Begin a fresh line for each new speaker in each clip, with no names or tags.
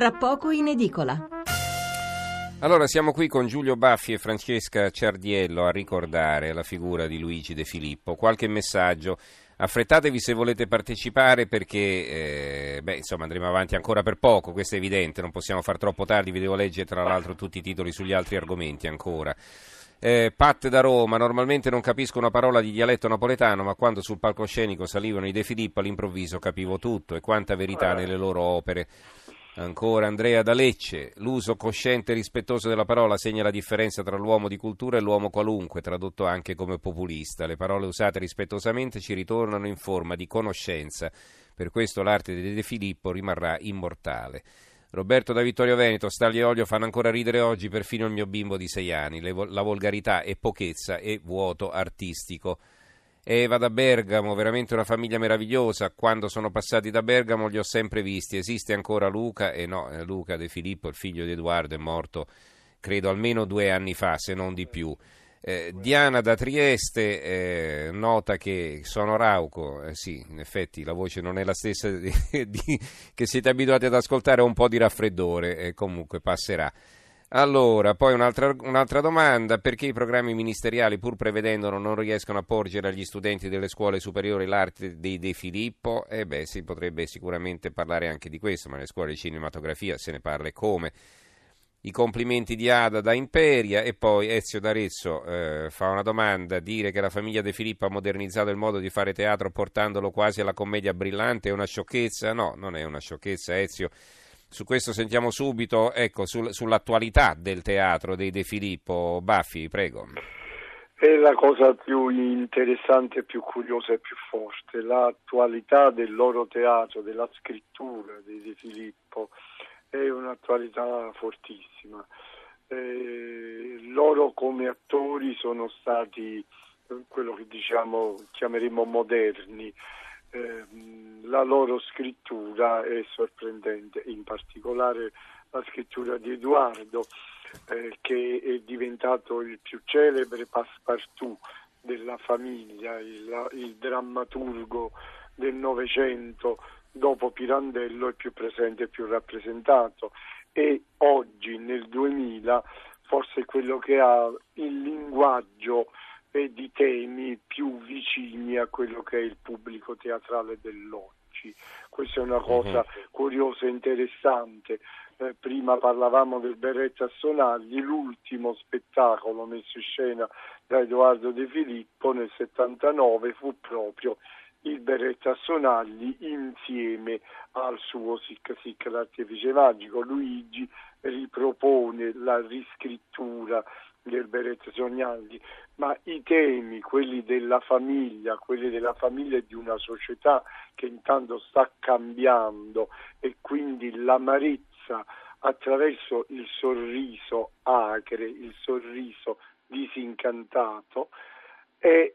tra poco in edicola.
Allora siamo qui con Giulio Baffi e Francesca Ciardiello a ricordare la figura di Luigi De Filippo. Qualche messaggio. Affrettatevi se volete partecipare perché eh, beh, insomma, andremo avanti ancora per poco, questo è evidente, non possiamo far troppo tardi, vi devo leggere tra l'altro tutti i titoli sugli altri argomenti ancora. Eh, Pat da Roma, normalmente non capisco una parola di dialetto napoletano, ma quando sul palcoscenico salivano i De Filippo all'improvviso capivo tutto e quanta verità nelle loro opere. Ancora Andrea da Lecce, l'uso cosciente e rispettoso della parola segna la differenza tra l'uomo di cultura e l'uomo qualunque, tradotto anche come populista. Le parole usate rispettosamente ci ritornano in forma di conoscenza, per questo l'arte di De Filippo rimarrà immortale. Roberto da Vittorio Veneto, Stagli e Olio fanno ancora ridere oggi perfino il mio bimbo di sei anni, la volgarità è pochezza e vuoto artistico. Eva da Bergamo, veramente una famiglia meravigliosa. Quando sono passati da Bergamo li ho sempre visti. Esiste ancora Luca? E eh no, eh, Luca De Filippo, il figlio di Edoardo, è morto credo almeno due anni fa, se non di più. Eh, Diana da Trieste eh, nota che sono rauco, eh, sì, in effetti la voce non è la stessa di, di, che siete abituati ad ascoltare, ho un po' di raffreddore, e comunque passerà. Allora, poi un'altra, un'altra, domanda, perché i programmi ministeriali, pur prevedendolo, non riescono a porgere agli studenti delle scuole superiori l'arte dei De Filippo? Eh beh, si potrebbe sicuramente parlare anche di questo, ma nelle scuole di cinematografia se ne parla come. I complimenti di Ada da Imperia e poi Ezio d'Arezzo eh, fa una domanda, dire che la famiglia De Filippo ha modernizzato il modo di fare teatro portandolo quasi alla commedia brillante è una sciocchezza? No, non è una sciocchezza, Ezio su questo sentiamo subito, ecco, sul, sull'attualità del teatro dei De Filippo. Baffi, prego.
È la cosa più interessante, più curiosa e più forte, l'attualità del loro teatro, della scrittura di De Filippo, è un'attualità fortissima. Eh, loro come attori sono stati quello che diciamo chiameremo moderni, eh, la loro scrittura è sorprendente, in particolare la scrittura di Edoardo, eh, che è diventato il più celebre passepartout della famiglia, il, il drammaturgo del Novecento, dopo Pirandello è più presente e più rappresentato. E oggi nel 2000 forse quello che ha il linguaggio e di temi più vicini a quello che è il pubblico teatrale dell'oggi. Questa è una cosa uh-huh. curiosa e interessante. Eh, prima parlavamo del Berretta Sonagli, l'ultimo spettacolo messo in scena da Edoardo De Filippo nel 79 fu proprio il Berretta Sonagli insieme al suo Sic Sic l'artefice magico. Luigi ripropone la riscrittura del Beretta Sonagli ma i temi, quelli della famiglia, quelli della famiglia di una società che intanto sta cambiando e quindi l'amarezza attraverso il sorriso acre, il sorriso disincantato, è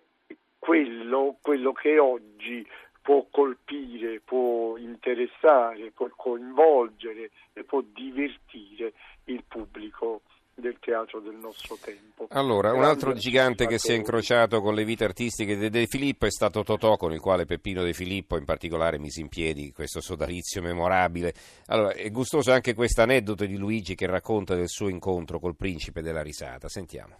quello, quello che oggi può colpire, può interessare, può coinvolgere e può divertire il pubblico del teatro del nostro tempo.
Allora, un altro gigante che si è incrociato con le vite artistiche di De Filippo è stato Totò, con il quale Peppino De Filippo in particolare mise in piedi questo sodalizio memorabile. Allora, è gustoso anche questo aneddoto di Luigi che racconta del suo incontro col principe della risata. Sentiamo.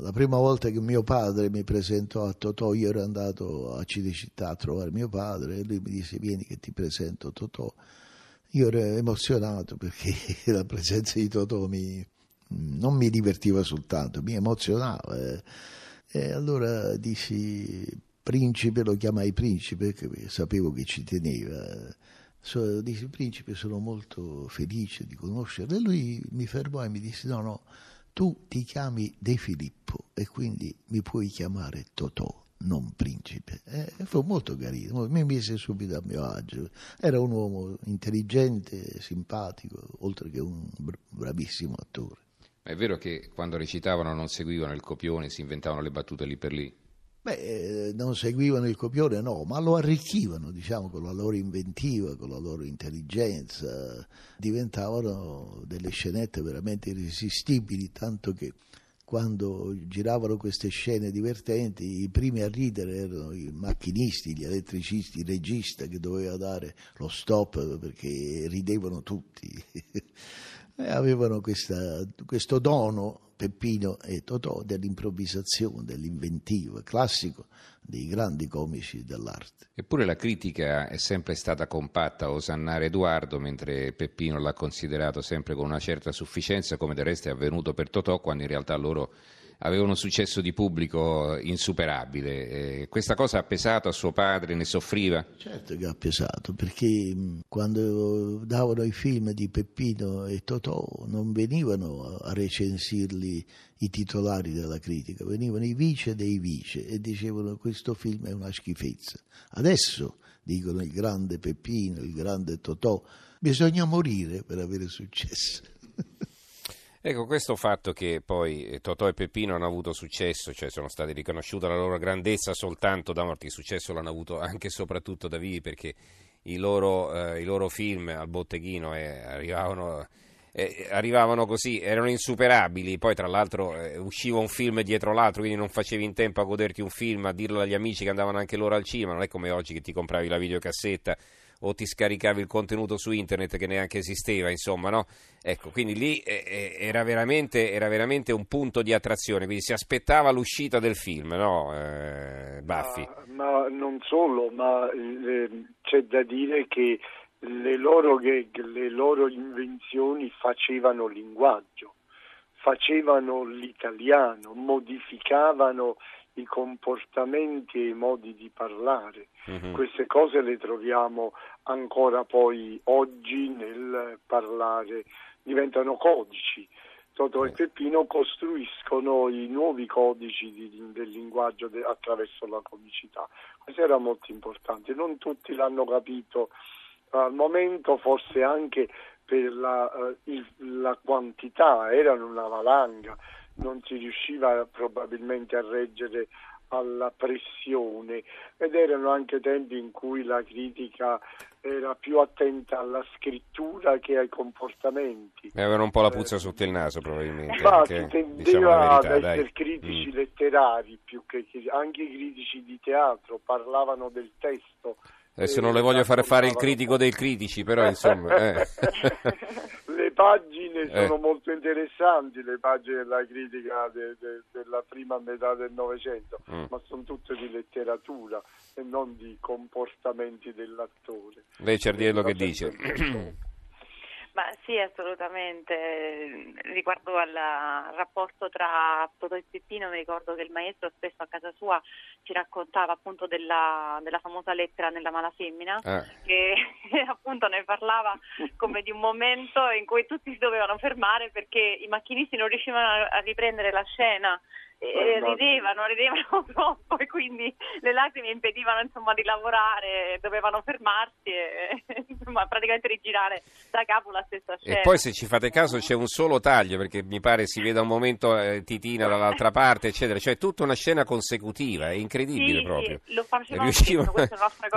La prima volta che mio padre mi presentò a Totò, io ero andato a Cinecittà a trovare mio padre e lui mi disse vieni che ti presento Totò. Io ero emozionato perché la presenza di Totò mi, non mi divertiva soltanto, mi emozionava. Eh. E allora dissi principe, lo chiamai principe perché sapevo che ci teneva. So, dissi principe, sono molto felice di conoscerlo. E lui mi fermò e mi disse no, no, tu ti chiami De Filippo e quindi mi puoi chiamare Totò non principe. E fu molto carino, mi mise subito a mio agio. Era un uomo intelligente, simpatico, oltre che un bravissimo attore.
È vero che quando recitavano non seguivano il copione, si inventavano le battute lì per lì?
Beh, eh, non seguivano il copione, no, ma lo arricchivano, diciamo, con la loro inventiva, con la loro intelligenza. Diventavano delle scenette veramente irresistibili, tanto che quando giravano queste scene divertenti, i primi a ridere erano i macchinisti, gli elettricisti, il regista che doveva dare lo stop perché ridevano tutti. avevano questa, questo dono, Peppino e Totò, dell'improvvisazione, dell'inventiva, classico dei grandi comici dell'arte.
Eppure la critica è sempre stata compatta a osannare Edoardo, mentre Peppino l'ha considerato sempre con una certa sufficienza, come del resto è avvenuto per Totò, quando in realtà loro aveva un successo di pubblico insuperabile. Eh, questa cosa ha pesato a suo padre, ne soffriva?
Certo che ha pesato, perché quando davano i film di Peppino e Totò non venivano a recensirli i titolari della critica, venivano i vice dei vice e dicevano questo film è una schifezza. Adesso dicono il grande Peppino, il grande Totò, bisogna morire per avere successo.
Ecco, questo fatto che poi eh, Totò e Peppino hanno avuto successo, cioè sono stati riconosciuti la loro grandezza soltanto da morti, successo l'hanno avuto anche e soprattutto da vivi perché i loro, eh, i loro film al botteghino eh, arrivavano, eh, arrivavano, così, erano insuperabili, poi tra l'altro eh, usciva un film dietro l'altro, quindi non facevi in tempo a goderti un film, a dirlo agli amici che andavano anche loro al cinema, non è come oggi che ti compravi la videocassetta o ti scaricavi il contenuto su internet che neanche esisteva, insomma, no? Ecco, quindi lì eh, eh, era, veramente, era, veramente, un punto di attrazione, quindi si aspettava l'uscita del film, no? Eh, Baffi.
Ma, ma, non solo, ma eh, c'è da dire che le loro, le loro invenzioni facevano linguaggio, facevano l'italiano, modificavano i comportamenti e i modi di parlare. Uh-huh. Queste cose le troviamo ancora poi oggi nel parlare, diventano codici. Toto e Peppino costruiscono i nuovi codici di, del linguaggio de, attraverso la comicità. Questo era molto importante, non tutti l'hanno capito al momento, forse anche per la, uh, il, la quantità, erano una valanga non si riusciva probabilmente a reggere alla pressione ed erano anche tempi in cui la critica era più attenta alla scrittura che ai comportamenti.
E avevano un po' la puzza sotto il naso probabilmente.
Infatti anche, tendeva diciamo ad essere dai. critici mm. letterari più che anche i critici di teatro parlavano del testo.
Adesso non le voglio fare fare il critico dei critici, però insomma... Eh.
pagine eh. sono molto interessanti, le pagine della critica de, de, della prima metà del Novecento, mm. ma sono tutte di letteratura e non di comportamenti dell'attore.
Lei Cerdiello che dice?
Ma sì, assolutamente. Riguardo al rapporto tra Totò e Peppino, mi ricordo che il maestro spesso a casa sua ci raccontava appunto della, della famosa lettera nella mala femmina, ah. che appunto ne parlava come di un momento in cui tutti si dovevano fermare perché i macchinisti non riuscivano a riprendere la scena e ridevano, ridevano troppo e quindi le lacrime impedivano insomma, di lavorare, dovevano fermarsi e insomma, praticamente rigirare da capo la stessa scena.
E poi se ci fate caso c'è un solo taglio perché mi pare si veda un momento eh, Titina dall'altra parte eccetera, cioè tutta una scena consecutiva, è incredibile
sì,
proprio.
Lo riuscivano,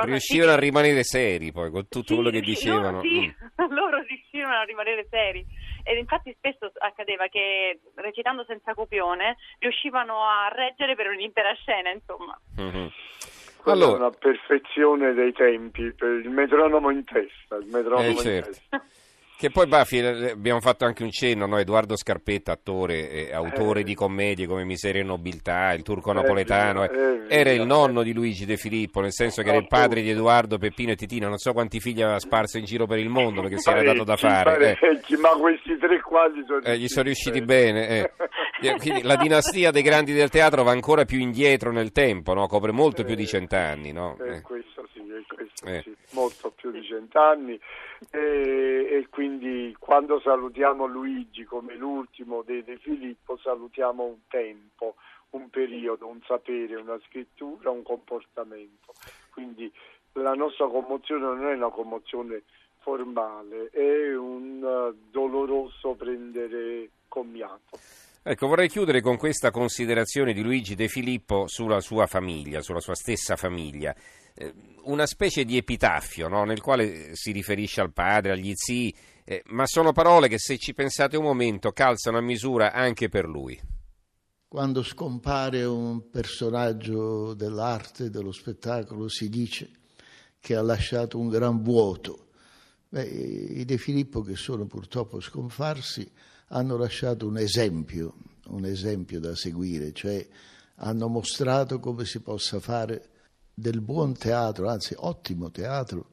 riuscivano a rimanere seri poi con tutto sì, quello che dicevano.
Loro, sì, mm. loro riuscivano a rimanere seri ed infatti spesso accadeva che recitando senza copione riuscivano a reggere per un'intera scena, insomma.
Mm-hmm. Allora, una perfezione dei tempi, per il metronomo in testa, il metronomo eh, certo. in testa.
Che poi Baffi, eh, abbiamo fatto anche un cenno, no? Edoardo Scarpetta, attore e autore eh, di commedie come Miseria e Nobiltà, Il turco eh, napoletano, eh, era il nonno di Luigi De Filippo, nel senso che era il padre di Edoardo, Peppino e Titino, non so quanti figli aveva sparso in giro per il mondo perché si era dato da fare.
Eh. Ma questi tre quasi sono
gli sono riusciti bene. Quindi la dinastia dei grandi del teatro va ancora più indietro nel tempo, no? copre molto più di cent'anni. No?
Questo sì, questo sì, molto più di cent'anni e, e, quindi quando salutiamo Luigi come l'ultimo dei De Filippo salutiamo un tempo, un periodo, un sapere, una scrittura, un comportamento. Quindi la nostra commozione non è una commozione formale, è un doloroso prendere commiato.
Ecco, vorrei chiudere con questa considerazione di Luigi De Filippo sulla sua famiglia, sulla sua stessa famiglia. Eh, una specie di epitaffio no? nel quale si riferisce al padre, agli zii, eh, ma sono parole che se ci pensate un momento calzano a misura anche per lui.
Quando scompare un personaggio dell'arte, dello spettacolo, si dice che ha lasciato un gran vuoto. Beh, I De Filippo, che sono purtroppo scomparsi, hanno lasciato un esempio, un esempio da seguire, cioè hanno mostrato come si possa fare del buon teatro, anzi ottimo teatro,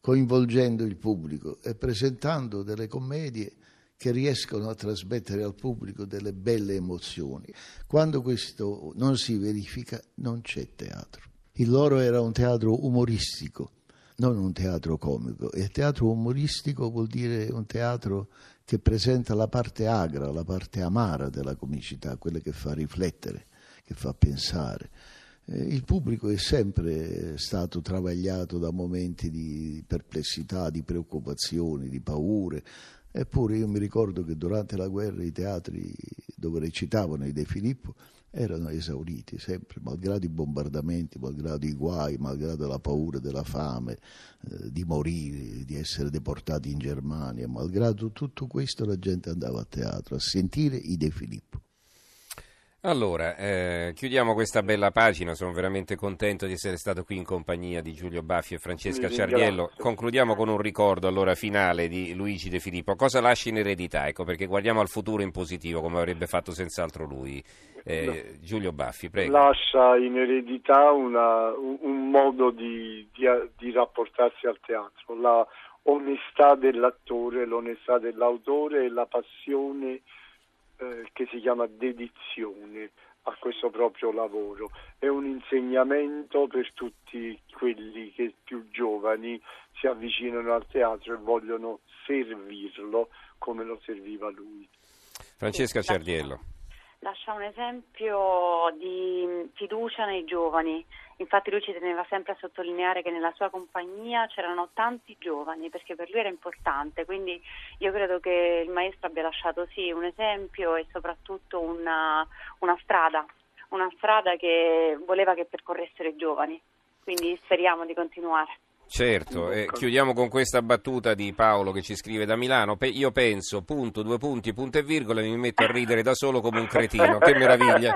coinvolgendo il pubblico e presentando delle commedie che riescono a trasmettere al pubblico delle belle emozioni. Quando questo non si verifica non c'è teatro. Il loro era un teatro umoristico, non un teatro comico. Il teatro umoristico vuol dire un teatro che presenta la parte agra, la parte amara della comicità, quella che fa riflettere, che fa pensare. Eh, il pubblico è sempre stato travagliato da momenti di perplessità, di preoccupazioni, di paure, eppure io mi ricordo che durante la guerra i teatri dove recitavano i De Filippo erano esauriti sempre, malgrado i bombardamenti, malgrado i guai, malgrado la paura della fame, eh, di morire, di essere deportati in Germania, malgrado tutto questo la gente andava a teatro a sentire i De Filippo.
Allora, eh, chiudiamo questa bella pagina, sono veramente contento di essere stato qui in compagnia di Giulio Baffi e Francesca Ciardiello. Concludiamo con un ricordo allora finale di Luigi De Filippo. Cosa lascia in eredità? Ecco, perché guardiamo al futuro in positivo, come avrebbe fatto senz'altro lui. Eh. Giulio Baffi, prego.
Lascia in eredità una, un, modo di, di, di rapportarsi al teatro, la onestà dell'attore, l'onestà dell'autore e la passione che si chiama dedizione a questo proprio lavoro. È un insegnamento per tutti quelli che più giovani si avvicinano al teatro e vogliono servirlo come lo serviva lui.
Francesca Ciardiello
lascia un esempio di fiducia nei giovani. Infatti lui ci teneva sempre a sottolineare che nella sua compagnia c'erano tanti giovani perché per lui era importante, quindi io credo che il maestro abbia lasciato sì un esempio e soprattutto una, una strada, una strada che voleva che percorressero i giovani, quindi speriamo di continuare.
Certo, eh, chiudiamo con questa battuta di Paolo che ci scrive da Milano. Pe- io penso, punto, due punti, punto e virgola, e mi metto a ridere da solo come un cretino. Che meraviglia!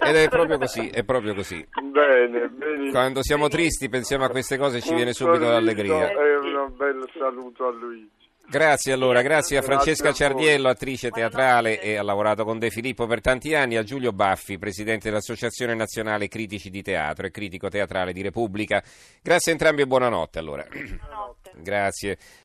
Ed è proprio così, è proprio così.
Bene, bene.
Quando siamo tristi pensiamo a queste cose e ci viene subito l'allegria.
E un bel saluto a Luigi.
Grazie allora, grazie a Francesca Ciardiello, attrice teatrale e ha lavorato con De Filippo per tanti anni, a Giulio Baffi, presidente dell'Associazione Nazionale Critici di Teatro e critico teatrale di Repubblica. Grazie a entrambi e buonanotte allora.
Buonanotte.
Grazie.